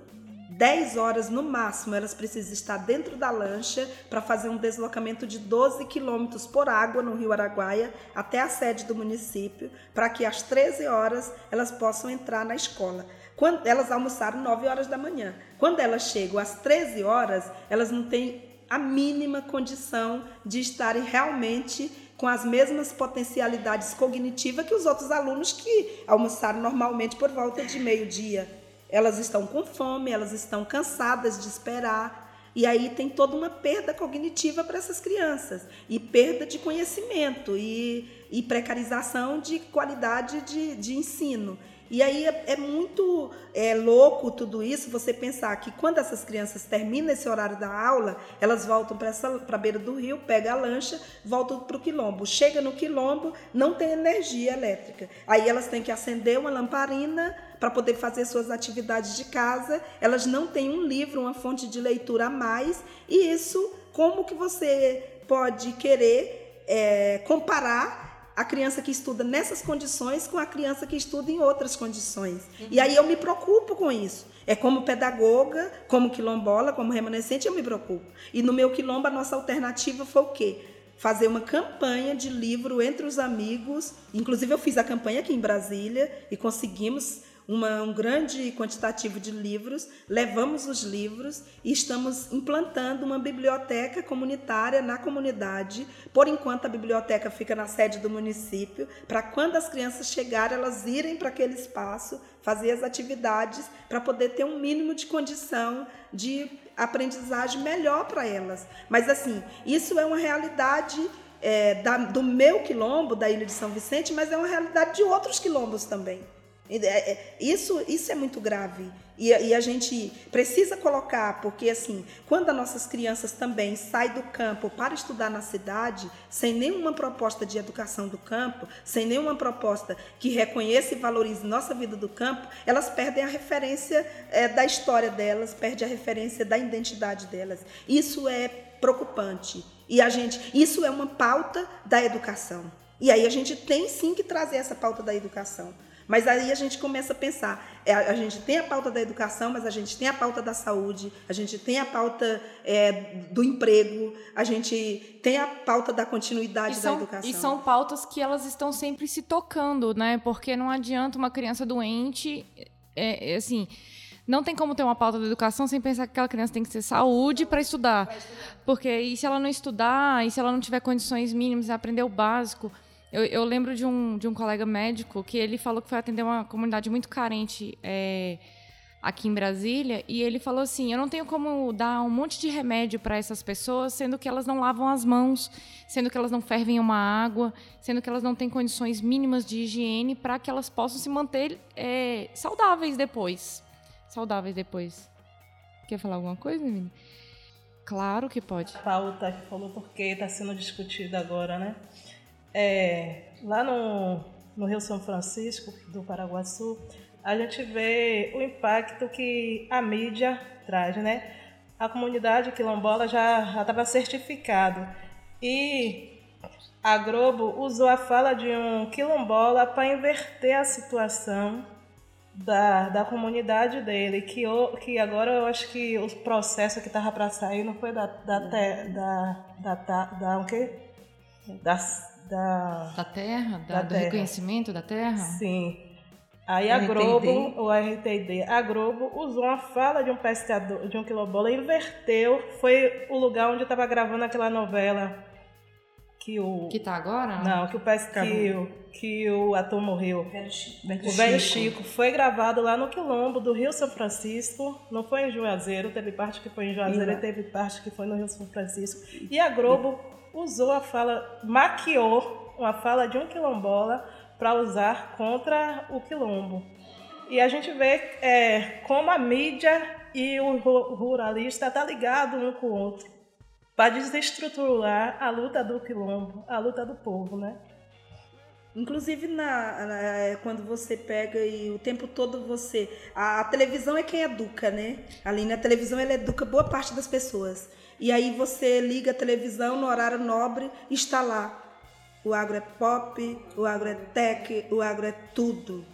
10 horas no máximo, elas precisam estar dentro da lancha para fazer um deslocamento de 12 quilômetros por água no Rio Araguaia até a sede do município, para que às 13 horas elas possam entrar na escola. Quando elas almoçaram 9 horas da manhã. Quando elas chegam às 13 horas, elas não têm a mínima condição de estarem realmente com as mesmas potencialidades cognitivas que os outros alunos que almoçaram normalmente por volta de meio-dia. Elas estão com fome, elas estão cansadas de esperar. E aí tem toda uma perda cognitiva para essas crianças, e perda de conhecimento, e, e precarização de qualidade de, de ensino. E aí é, é muito é, louco tudo isso, você pensar que quando essas crianças terminam esse horário da aula, elas voltam para a beira do rio, pegam a lancha, voltam para o quilombo. Chega no quilombo, não tem energia elétrica. Aí elas têm que acender uma lamparina para poder fazer suas atividades de casa. Elas não têm um livro, uma fonte de leitura a mais. E isso, como que você pode querer é, comparar a criança que estuda nessas condições com a criança que estuda em outras condições. Uhum. E aí eu me preocupo com isso. É como pedagoga, como quilombola, como remanescente, eu me preocupo. E no meu quilombo, a nossa alternativa foi o quê? Fazer uma campanha de livro entre os amigos. Inclusive, eu fiz a campanha aqui em Brasília e conseguimos uma, um grande quantitativo de livros, levamos os livros e estamos implantando uma biblioteca comunitária na comunidade. Por enquanto, a biblioteca fica na sede do município, para quando as crianças chegarem, elas irem para aquele espaço, fazer as atividades, para poder ter um mínimo de condição de aprendizagem melhor para elas. Mas, assim, isso é uma realidade. É, da, do meu quilombo, da Ilha de São Vicente, mas é uma realidade de outros quilombos também. É, é, isso, isso é muito grave. E, e, a gente precisa colocar, porque assim, quando as nossas crianças também saem do campo para estudar na cidade, sem nenhuma proposta de educação do campo, sem nenhuma proposta que reconheça e valorize nossa vida do campo, elas perdem a referência é, da história delas, perdem a referência da identidade delas. Isso é preocupante. E a gente, isso é uma pauta da educação. E aí a gente tem sim que trazer essa pauta da educação. Mas aí a gente começa a pensar, é, a gente tem a pauta da educação, mas a gente tem a pauta da saúde, a gente tem a pauta é, do emprego, a gente tem a pauta da continuidade são, da educação. E são pautas que elas estão sempre se tocando, né? Porque não adianta uma criança doente, é, é assim não tem como ter uma pauta da educação sem pensar que aquela criança tem que ter saúde para estudar. Porque e se ela não estudar, e se ela não tiver condições mínimas de aprender o básico, eu, eu, lembro de um, de um colega médico que ele falou que foi atender uma comunidade muito carente é, aqui em Brasília e ele falou assim: eu não tenho como dar um monte de remédio para essas pessoas, sendo que elas não lavam as mãos, sendo que elas não fervem uma água, sendo que elas não têm condições mínimas de higiene para que elas possam se manter é, saudáveis depois. Saudáveis depois. Quer falar alguma coisa, menina? Claro que pode. A pauta que falou porque está sendo discutida agora, né? É, lá no, no Rio São Francisco, do Paraguaçu, a gente vê o impacto que a mídia traz, né? A comunidade quilombola já estava certificado e a Globo usou a fala de um quilombola para inverter a situação da, da comunidade dele, que, eu, que agora eu acho que o processo que estava para sair não foi da, da, da, da, da, da, da, o quê? Das, da, da terra, da, da do terra. reconhecimento da terra? Sim. Aí a RTD. Globo, o RTD, a Globo usou uma fala de um pescador, de um quilombola, inverteu, foi o lugar onde estava gravando aquela novela que o que tá agora? Não, que o que, que o ator morreu. O velho Chico foi gravado lá no quilombo do Rio São Francisco, não foi em Juazeiro, teve parte que foi em Juazeiro e teve parte que foi no Rio São Francisco. E a Globo usou a fala, maquiou uma fala de um quilombola para usar contra o quilombo. E a gente vê é, como a mídia e o ruralista tá ligado um com o outro para desestruturar a luta do quilombo, a luta do povo, né? Inclusive na, na, é, quando você pega e o tempo todo você. A, a, televisão é quem educa, né? Ali na televisão ela educa boa parte das pessoas. E aí você liga a televisão no horário nobre está lá. O agro é pop, o agro é tech, o agro é tudo.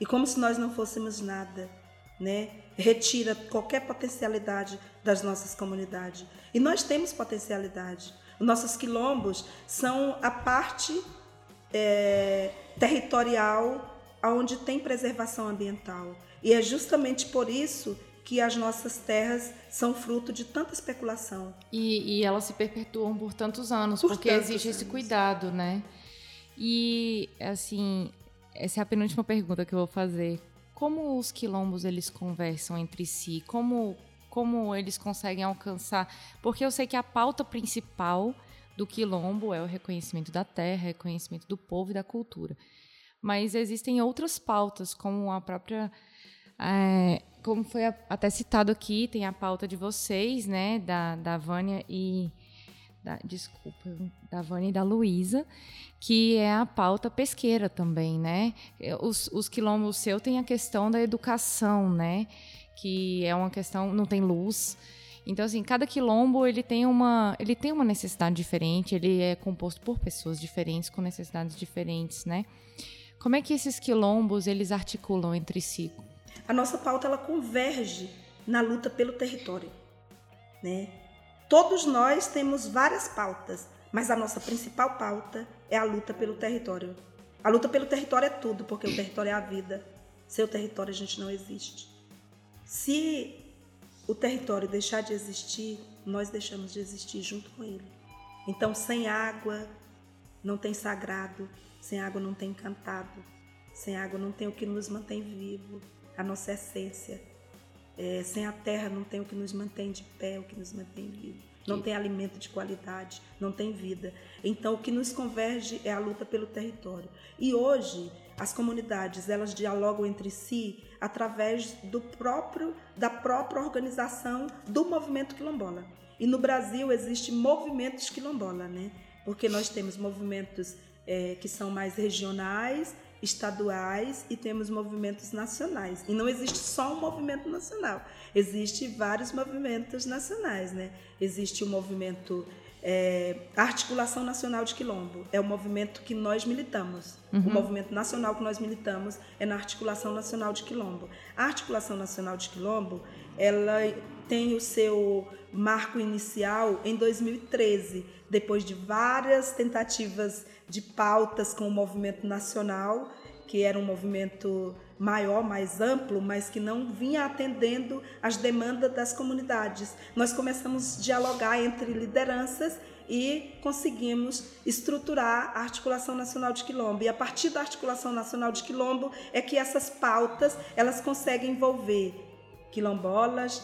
E como se nós não fôssemos nada, né? Retira qualquer potencialidade das nossas comunidades. E nós temos potencialidade. Os nossos quilombos são a parte é, territorial onde tem preservação ambiental. E é justamente por isso que as nossas terras são fruto de tanta especulação. E, e elas se perpetuam por tantos anos, por porque tantos existe anos. esse cuidado, né? E, assim, essa é a penúltima pergunta que eu vou fazer. como os quilombos eles conversam entre si? Como como eles conseguem alcançar? Porque eu sei que a pauta principal do quilombo é o reconhecimento da terra, reconhecimento do povo e da cultura. Mas existem outras pautas, como a própria é, como foi até citado aqui, tem a pauta de vocês, né, da, da Vânia e da, desculpa, da Vânia e da Luísa, que é a pauta pesqueira também, né? Os, os quilombos seu tem a questão da educação, né? Que é uma questão, não tem luz. Então, assim, cada quilombo ele tem uma, ele tem uma necessidade diferente, ele é composto por pessoas diferentes, com necessidades diferentes, né? Como é que esses quilombos eles articulam entre si? A nossa pauta ela converge na luta pelo território, né? Todos nós temos várias pautas, mas a nossa principal pauta é a luta pelo território. A luta pelo território é tudo, porque o território é a vida. Sem o território a gente não existe. Se o território deixar de existir, nós deixamos de existir junto com ele. Então, sem água não tem sagrado, sem água não tem encantado, sem água não tem o que nos mantém vivo, a nossa essência. É, sem a terra não tem o que nos mantém de pé, o que nos mantém vivo. Não tem alimento de qualidade, não tem vida. Então o que nos converge é a luta pelo território. E hoje as comunidades elas dialogam entre si através do próprio da própria organização do movimento quilombola. E no Brasil existe movimentos quilombola, né? Porque nós temos movimentos é, que são mais regionais, estaduais e temos movimentos nacionais. E não existe só um movimento nacional, existe vários movimentos nacionais, né? Existe o movimento é, Articulação Nacional de Quilombo, é o movimento que nós militamos. Uhum. O movimento nacional que nós militamos é na Articulação Nacional de Quilombo. A Articulação Nacional de Quilombo, ela tem o seu marco inicial em 2013, depois de várias tentativas de pautas com o movimento nacional, que era um movimento maior, mais amplo, mas que não vinha atendendo às demandas das comunidades. Nós começamos a dialogar entre lideranças e conseguimos estruturar a Articulação Nacional de Quilombo. E a partir da Articulação Nacional de Quilombo é que essas pautas elas conseguem envolver quilombolas,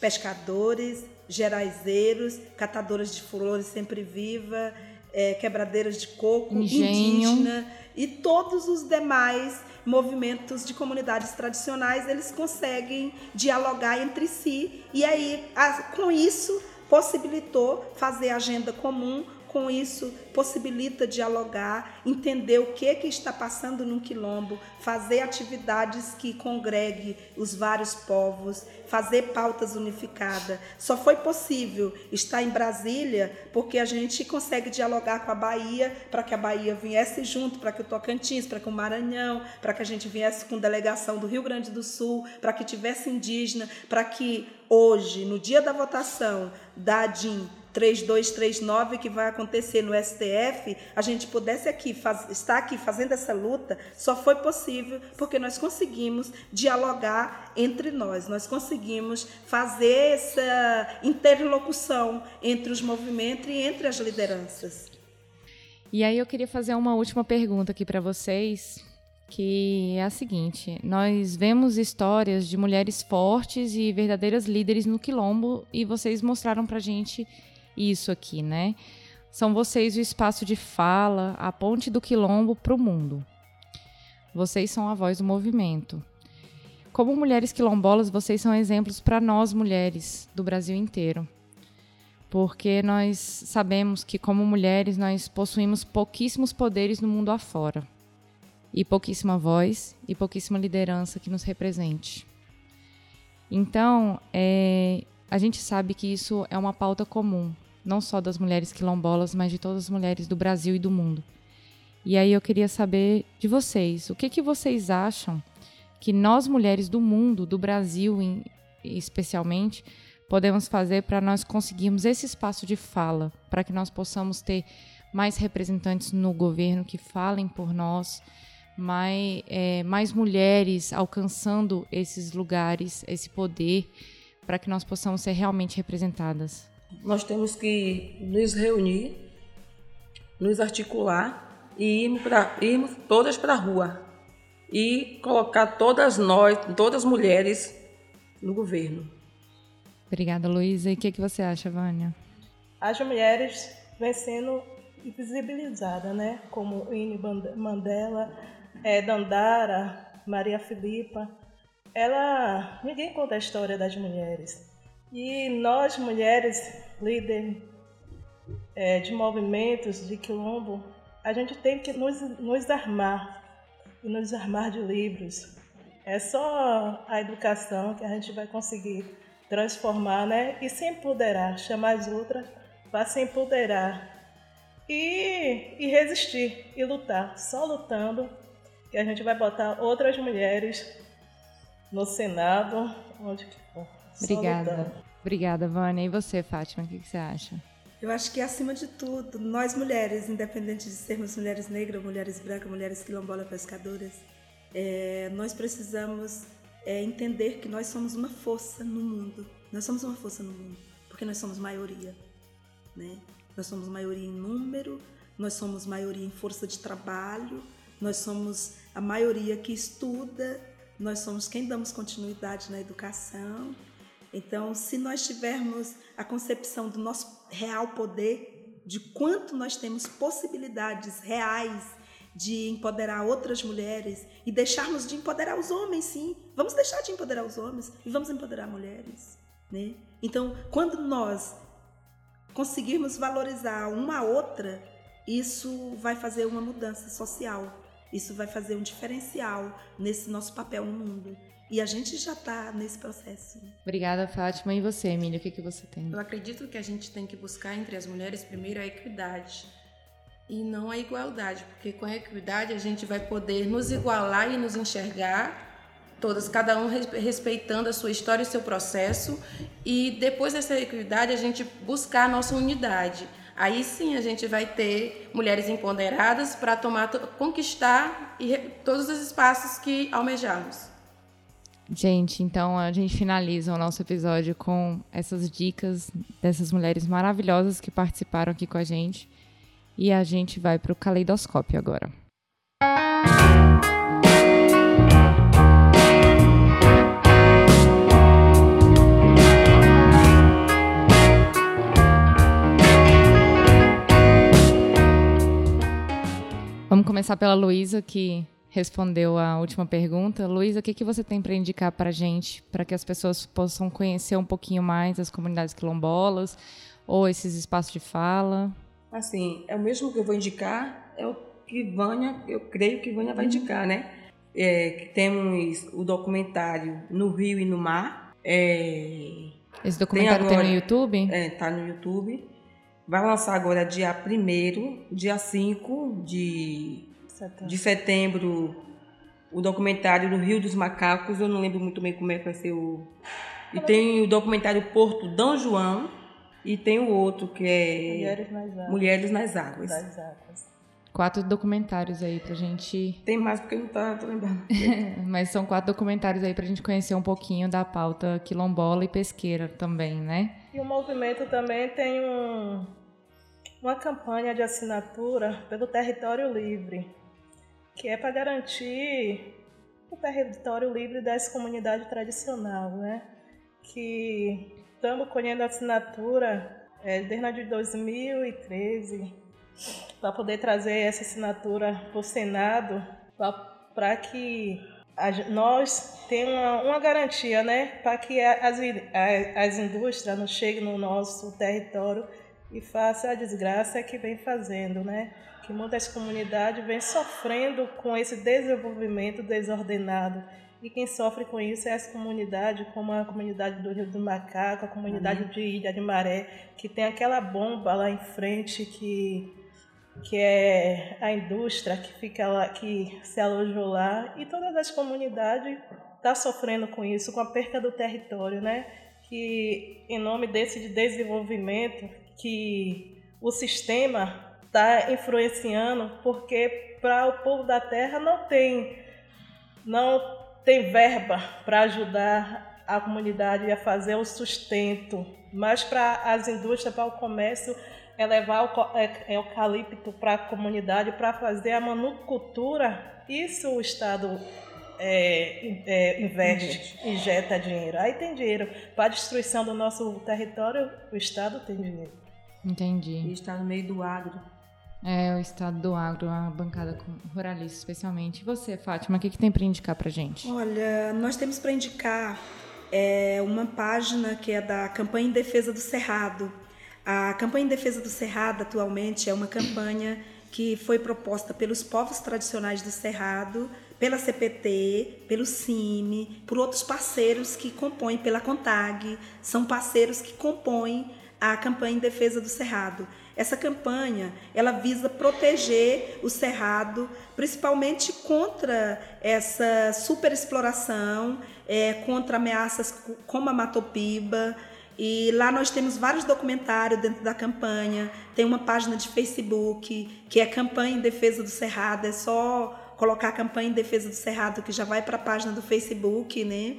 pescadores, geraizeiros, catadoras de flores sempre viva, é, quebradeiras de coco, Engenho. indígena e todos os demais movimentos de comunidades tradicionais, eles conseguem dialogar entre si. E aí com isso possibilitou fazer agenda comum com isso possibilita dialogar, entender o que que está passando no quilombo, fazer atividades que congregue os vários povos, fazer pautas unificadas. Só foi possível estar em Brasília porque a gente consegue dialogar com a Bahia para que a Bahia viesse junto, para que o Tocantins, para que o Maranhão, para que a gente viesse com delegação do Rio Grande do Sul, para que tivesse indígena, para que hoje, no dia da votação da ADIM, 3239 que vai acontecer no STF, a gente pudesse aqui faz, estar aqui fazendo essa luta, só foi possível porque nós conseguimos dialogar entre nós, nós conseguimos fazer essa interlocução entre os movimentos e entre as lideranças. E aí eu queria fazer uma última pergunta aqui para vocês, que é a seguinte: nós vemos histórias de mulheres fortes e verdadeiras líderes no quilombo e vocês mostraram para gente isso aqui, né? São vocês o espaço de fala, a ponte do quilombo para o mundo. Vocês são a voz do movimento. Como mulheres quilombolas, vocês são exemplos para nós mulheres do Brasil inteiro. Porque nós sabemos que, como mulheres, nós possuímos pouquíssimos poderes no mundo afora. E pouquíssima voz e pouquíssima liderança que nos represente. Então, é, a gente sabe que isso é uma pauta comum não só das mulheres quilombolas, mas de todas as mulheres do Brasil e do mundo. E aí eu queria saber de vocês, o que, que vocês acham que nós mulheres do mundo, do Brasil em, especialmente, podemos fazer para nós conseguirmos esse espaço de fala, para que nós possamos ter mais representantes no governo que falem por nós, mais, é, mais mulheres alcançando esses lugares, esse poder, para que nós possamos ser realmente representadas nós temos que nos reunir, nos articular e irmos, pra, irmos todas para a rua. e colocar todas nós, todas as mulheres no governo. Obrigada, Luísa. E o que, que você acha, Vânia? As mulheres vêm sendo invisibilizadas, né? Como Winnie Mandela, é, Dandara, Maria Filipa. Ela, ninguém conta a história das mulheres. E nós, mulheres, líderes é, de movimentos de quilombo, a gente tem que nos, nos armar e nos armar de livros. É só a educação que a gente vai conseguir transformar, né? E se empoderar, chamar as outras para se empoderar e, e resistir e lutar. Só lutando que a gente vai botar outras mulheres no Senado, onde que for. Obrigada. Obrigada, Vânia. E você, Fátima, o que, que você acha? Eu acho que, acima de tudo, nós mulheres, independente de sermos mulheres negras, mulheres brancas, mulheres quilombolas pescadoras, é, nós precisamos é, entender que nós somos uma força no mundo. Nós somos uma força no mundo, porque nós somos maioria. Né? Nós somos maioria em número, nós somos maioria em força de trabalho, nós somos a maioria que estuda, nós somos quem damos continuidade na educação. Então, se nós tivermos a concepção do nosso real poder, de quanto nós temos possibilidades reais de empoderar outras mulheres e deixarmos de empoderar os homens, sim. Vamos deixar de empoderar os homens e vamos empoderar mulheres, né? Então, quando nós conseguirmos valorizar uma outra, isso vai fazer uma mudança social. Isso vai fazer um diferencial nesse nosso papel no mundo. E a gente já está nesse processo. Obrigada, Fátima. E você, Emília, o que, que você tem? Eu acredito que a gente tem que buscar entre as mulheres, primeiro, a equidade e não a igualdade, porque com a equidade a gente vai poder nos igualar e nos enxergar, todas, cada um respeitando a sua história e seu processo, e depois dessa equidade a gente buscar a nossa unidade. Aí sim a gente vai ter mulheres empoderadas para tomar, conquistar todos os espaços que almejamos. Gente, então a gente finaliza o nosso episódio com essas dicas dessas mulheres maravilhosas que participaram aqui com a gente. E a gente vai para o caleidoscópio agora. Vamos começar pela Luísa, que respondeu a última pergunta. Luísa, o que, que você tem para indicar para a gente, para que as pessoas possam conhecer um pouquinho mais as comunidades quilombolas ou esses espaços de fala? Assim, é o mesmo que eu vou indicar, é o que Vânia, eu creio que Vânia vai uhum. indicar, né? É, que temos o documentário No Rio e no Mar. É, Esse documentário tem, agora, tem no YouTube? É, tá no YouTube. Vai lançar agora dia 1 dia 5 de setembro. de setembro, o documentário do Rio dos Macacos. Eu não lembro muito bem como é que vai ser o. E tem o documentário Porto Dom João. E tem o outro que é. Mulheres nas Águas. Mulheres nas Águas. Das águas. Quatro documentários aí pra gente. Tem mais porque não tá, tô lembrando. Mas são quatro documentários aí pra gente conhecer um pouquinho da pauta quilombola e pesqueira também, né? E o movimento também tem um, uma campanha de assinatura pelo Território Livre que é para garantir o território livre dessa comunidade tradicional, né? Que estamos colhendo assinatura é, desde 2013 para poder trazer essa assinatura para o Senado para que a, nós tenhamos uma, uma, garantia, né? Para que as, as indústrias não cheguem no nosso território e façam a desgraça que vem fazendo, né? que muitas comunidades vêm sofrendo com esse desenvolvimento desordenado. E quem sofre com isso é as comunidades, como a comunidade do Rio do Macaco, a comunidade uhum. de Ilha de Maré, que tem aquela bomba lá em frente que, que é a indústria que fica lá, que se alojou lá. E todas as comunidades estão tá sofrendo com isso, com a perca do território, né? Que em nome desse desenvolvimento, que o sistema está influenciando, porque para o povo da terra não tem, não tem verba para ajudar a comunidade a fazer o sustento, mas para as indústrias, para o comércio, é levar o é, eucalipto para a comunidade para fazer a monocultura. Isso o Estado é, é, investe, injeta dinheiro. Aí tem dinheiro. Para a destruição do nosso território, o Estado tem dinheiro. Entendi. E está no meio do agro. É, o estado do agro, a bancada ruralista especialmente. E você, Fátima, o que, que tem para indicar para gente? Olha, nós temos para indicar é, uma página que é da campanha em defesa do Cerrado. A campanha em defesa do Cerrado atualmente é uma campanha que foi proposta pelos povos tradicionais do Cerrado, pela CPT, pelo CIMI, por outros parceiros que compõem, pela CONTAG, são parceiros que compõem a campanha em defesa do Cerrado. Essa campanha, ela visa proteger o cerrado, principalmente contra essa superexploração, é, contra ameaças como a matopiba, e lá nós temos vários documentários dentro da campanha. Tem uma página de Facebook que é Campanha em Defesa do Cerrado. É só colocar a Campanha em Defesa do Cerrado que já vai para a página do Facebook, né?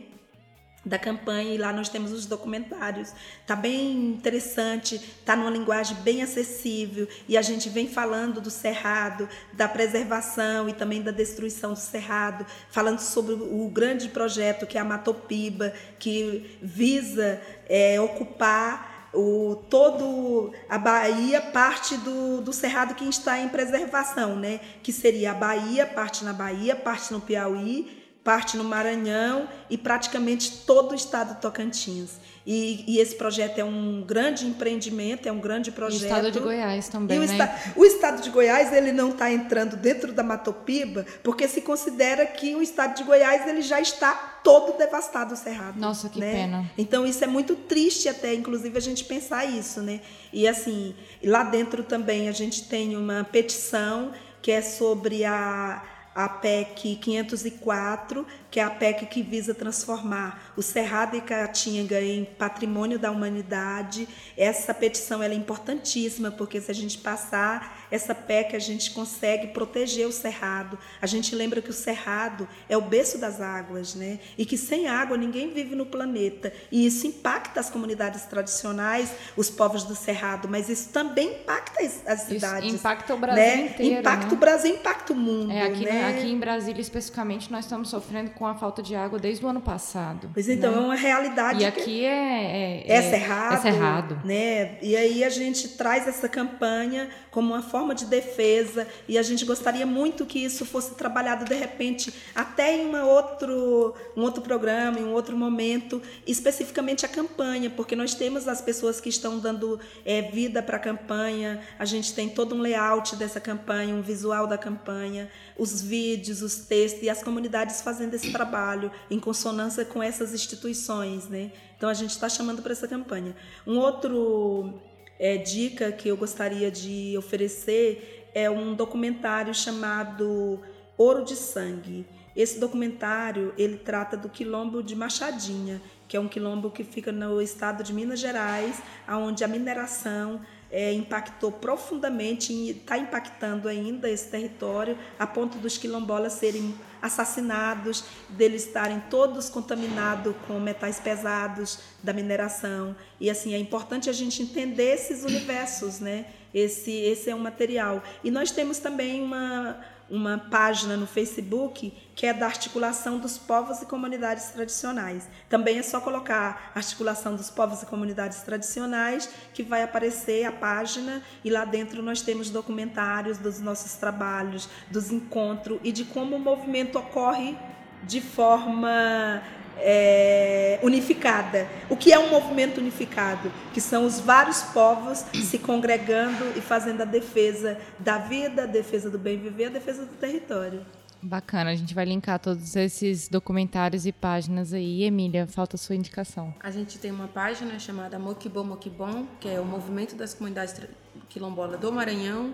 Da campanha e lá nós temos os documentários. Tá bem interessante, tá numa linguagem bem acessível e a gente vem falando do cerrado, da preservação e também da destruição do cerrado, falando sobre o grande projeto que é a Matopiba, que visa é, ocupar o todo a Bahia parte do, do cerrado que está em preservação, né? Que seria a Bahia, parte na Bahia, parte no Piauí parte no Maranhão e praticamente todo o estado do Tocantins. E, e, esse projeto é um grande empreendimento, é um grande projeto. E o estado de Goiás também, o, né? esta, o estado de Goiás ele não está entrando dentro da Matopiba, porque se considera que o estado de Goiás ele já está todo devastado, o cerrado. Nossa, que né? pena. Então isso é muito triste até, inclusive a gente pensar isso, né? E assim, lá dentro também a gente tem uma petição que é sobre a a PEC 504, que é a PEC que visa transformar o Cerrado e Caatinga em patrimônio da humanidade. Essa petição é importantíssima, porque se a gente passar essa PEC, a gente consegue proteger o Cerrado. A gente lembra que o Cerrado é o berço das águas, né? E que sem água ninguém vive no planeta. E isso impacta as comunidades tradicionais, os povos do Cerrado, mas isso também impacta as cidades. Isso impacta o Brasil né? inteiro. Impacta né? o Brasil, impacta o mundo. É, aqui, né? aqui em Brasília, especificamente, nós estamos sofrendo com a falta de água desde o ano passado. Pois então, né? é uma realidade. E aqui é, é, é, cerrado, é cerrado. Né? E aí a gente traz essa campanha como uma forma de defesa e a gente gostaria muito que isso fosse trabalhado de repente até em uma outro, um outro programa, em um outro momento, especificamente a campanha, porque nós temos as pessoas que estão dando é, vida para a campanha, a gente tem todo um layout dessa campanha, um visual da campanha, os vídeos, os textos e as comunidades fazendo esse trabalho em consonância com essas instituições, né? Então a gente está chamando para essa campanha. Um outro é, dica que eu gostaria de oferecer é um documentário chamado Ouro de Sangue. Esse documentário ele trata do quilombo de Machadinha, que é um quilombo que fica no estado de Minas Gerais, onde a mineração é, impactou profundamente e está impactando ainda esse território, a ponto dos quilombolas serem assassinados, deles estarem todos contaminados com metais pesados da mineração. E assim, é importante a gente entender esses universos, né? Esse, esse é um material. E nós temos também uma, uma página no Facebook que é da articulação dos povos e comunidades tradicionais. Também é só colocar articulação dos povos e comunidades tradicionais que vai aparecer a página e lá dentro nós temos documentários dos nossos trabalhos, dos encontros e de como o movimento ocorre de forma é, unificada. O que é um movimento unificado? Que são os vários povos se congregando e fazendo a defesa da vida, a defesa do bem viver, a defesa do território. Bacana, a gente vai linkar todos esses documentários e páginas aí. Emília, falta a sua indicação. A gente tem uma página chamada Mokibom Mokibom, que é o movimento das comunidades quilombolas do Maranhão,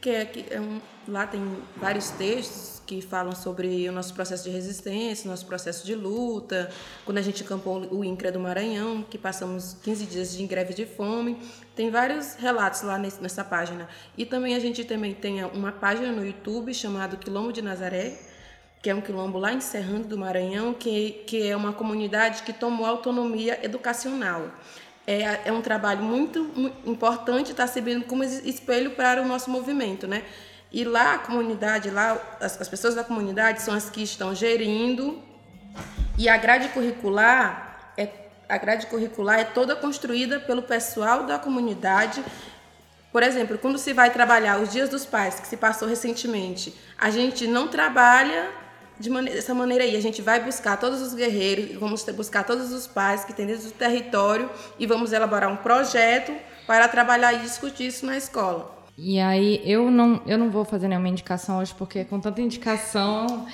que é, que é um, lá tem vários textos que falam sobre o nosso processo de resistência, nosso processo de luta, quando a gente campou o INCRA do Maranhão, que passamos 15 dias de greve de fome. Tem vários relatos lá nessa página. E também a gente também tem uma página no YouTube chamada Quilombo de Nazaré, que é um quilombo lá em Serrano do Maranhão, que, que é uma comunidade que tomou autonomia educacional. é, é um trabalho muito, muito importante, está servindo como espelho para o nosso movimento, né? E lá a comunidade, lá as, as pessoas da comunidade são as que estão gerindo e a grade curricular é a grade curricular é toda construída pelo pessoal da comunidade. Por exemplo, quando se vai trabalhar os dias dos pais, que se passou recentemente, a gente não trabalha de maneira, dessa maneira aí. A gente vai buscar todos os guerreiros, vamos buscar todos os pais que têm dentro do território e vamos elaborar um projeto para trabalhar e discutir isso na escola. E aí, eu não, eu não vou fazer nenhuma indicação hoje, porque com tanta indicação,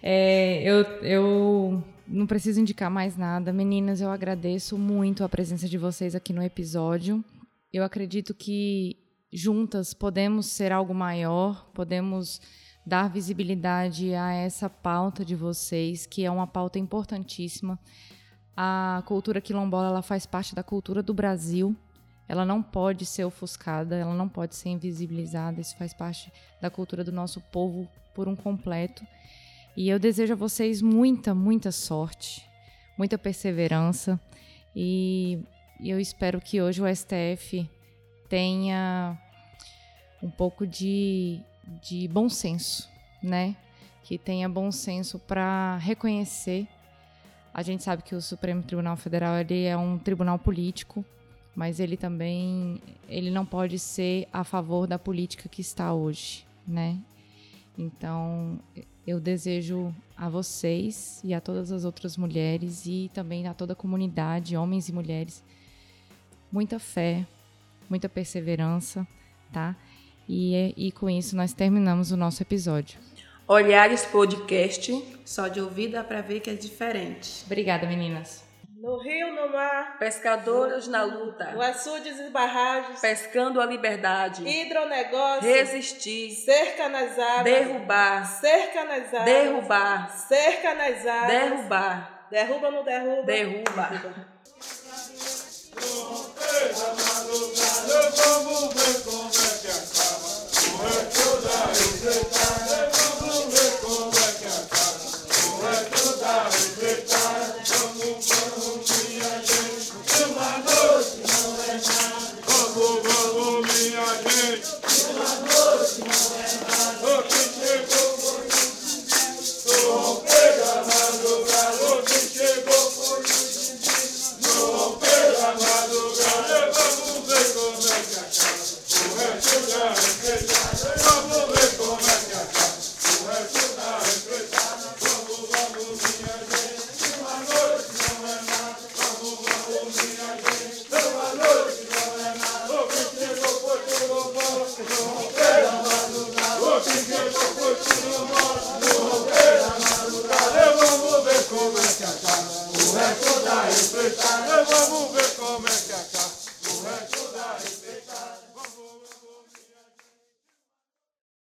é, eu, eu não preciso indicar mais nada. Meninas, eu agradeço muito a presença de vocês aqui no episódio. Eu acredito que juntas podemos ser algo maior, podemos dar visibilidade a essa pauta de vocês, que é uma pauta importantíssima. A cultura quilombola ela faz parte da cultura do Brasil. Ela não pode ser ofuscada, ela não pode ser invisibilizada. Isso faz parte da cultura do nosso povo por um completo. E eu desejo a vocês muita, muita sorte, muita perseverança. E eu espero que hoje o STF tenha um pouco de de bom senso, né? Que tenha bom senso para reconhecer. A gente sabe que o Supremo Tribunal Federal ele é um tribunal político, mas ele também ele não pode ser a favor da política que está hoje, né? Então, eu desejo a vocês e a todas as outras mulheres e também a toda a comunidade, homens e mulheres, muita fé, muita perseverança, tá? E, e com isso nós terminamos o nosso episódio. Olhares Podcast. Só de ouvir dá para ver que é diferente. Obrigada, meninas. No rio, no mar. Pescadores no, na luta. No açudes e barragens. Pescando a liberdade. Hidronegócio. Resistir. Cerca nas águas. Derrubar. Cerca nas águas. Derrubar. Cerca nas águas. Derrubar. Derruba ou não derruba? Derruba. derruba.